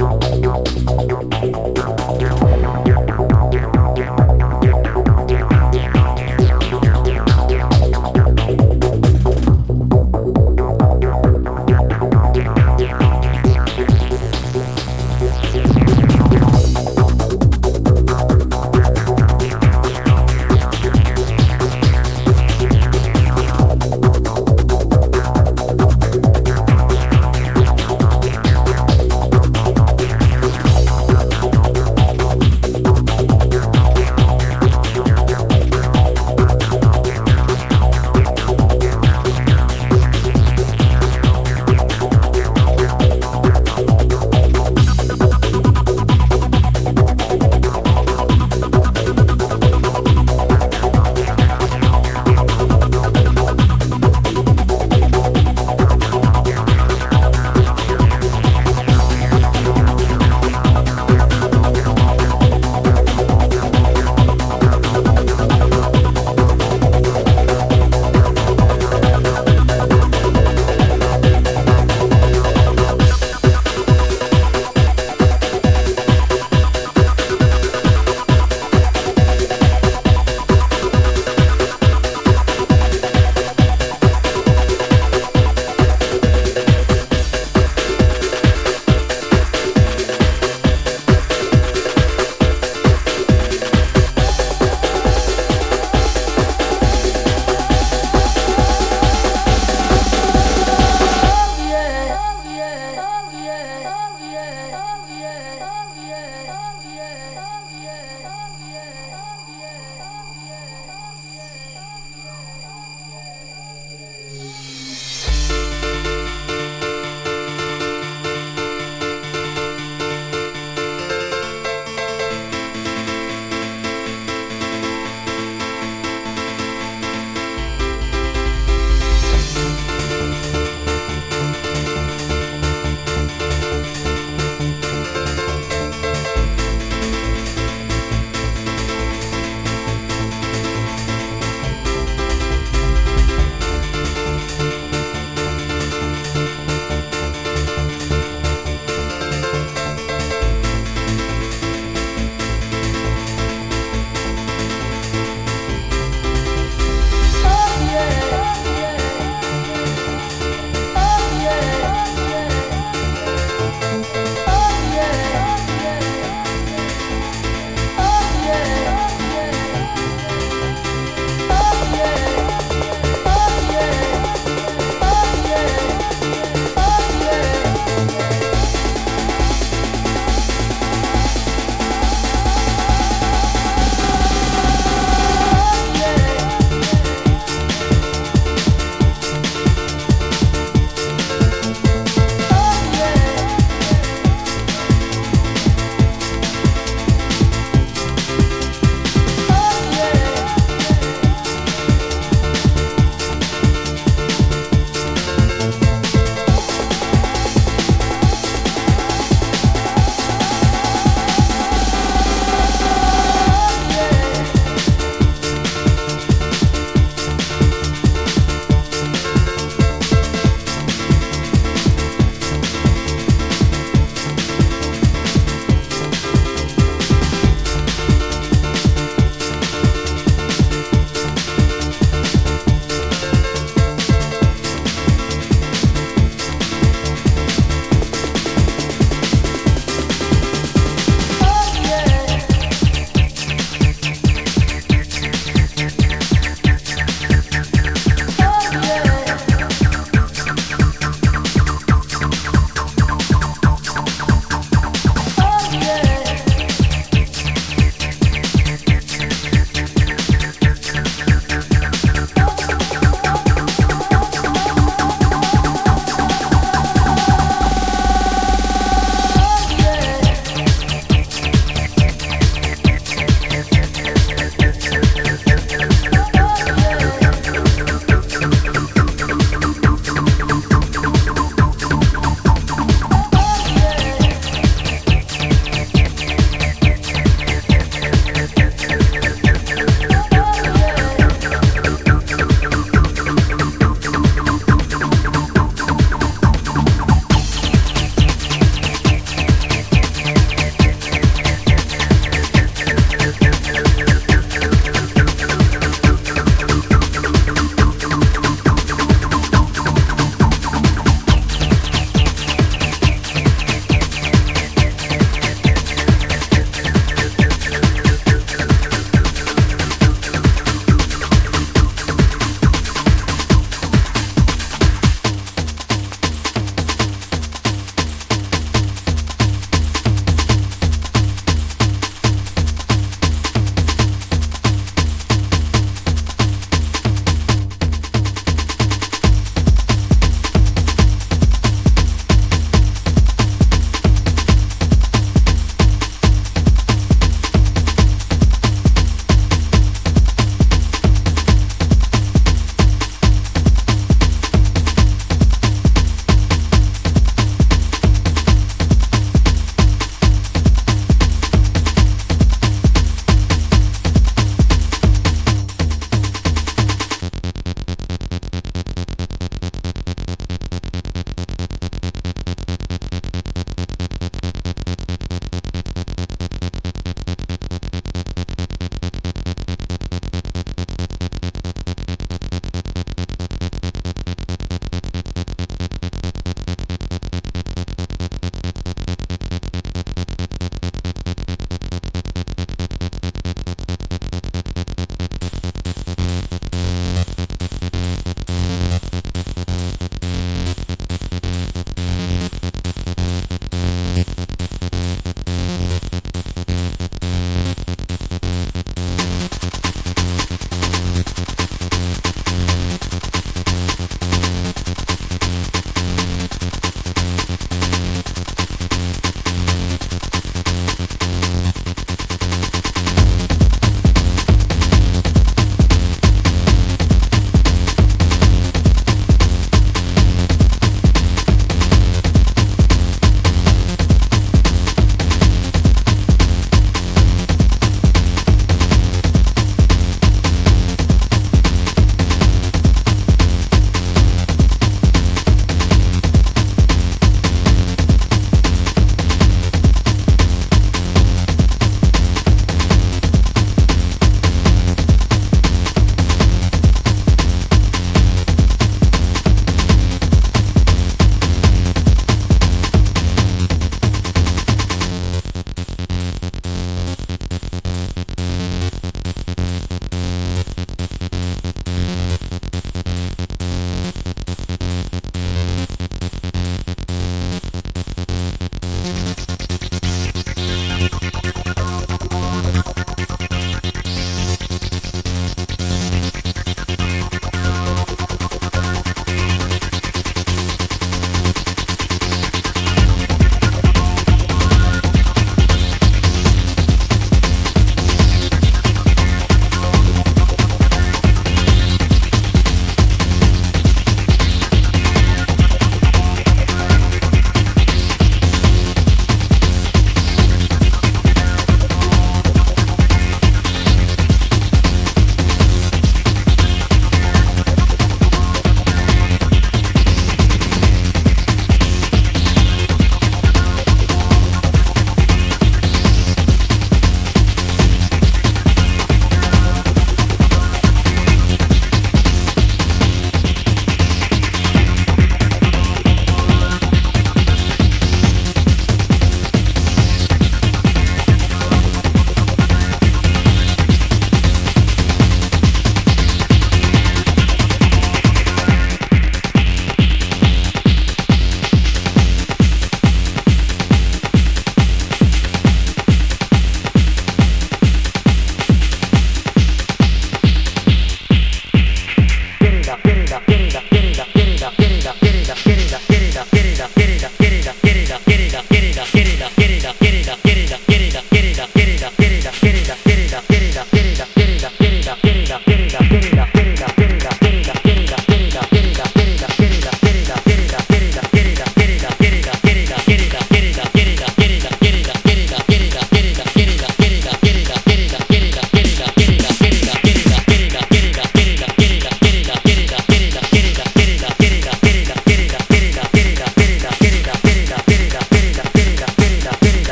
Bye.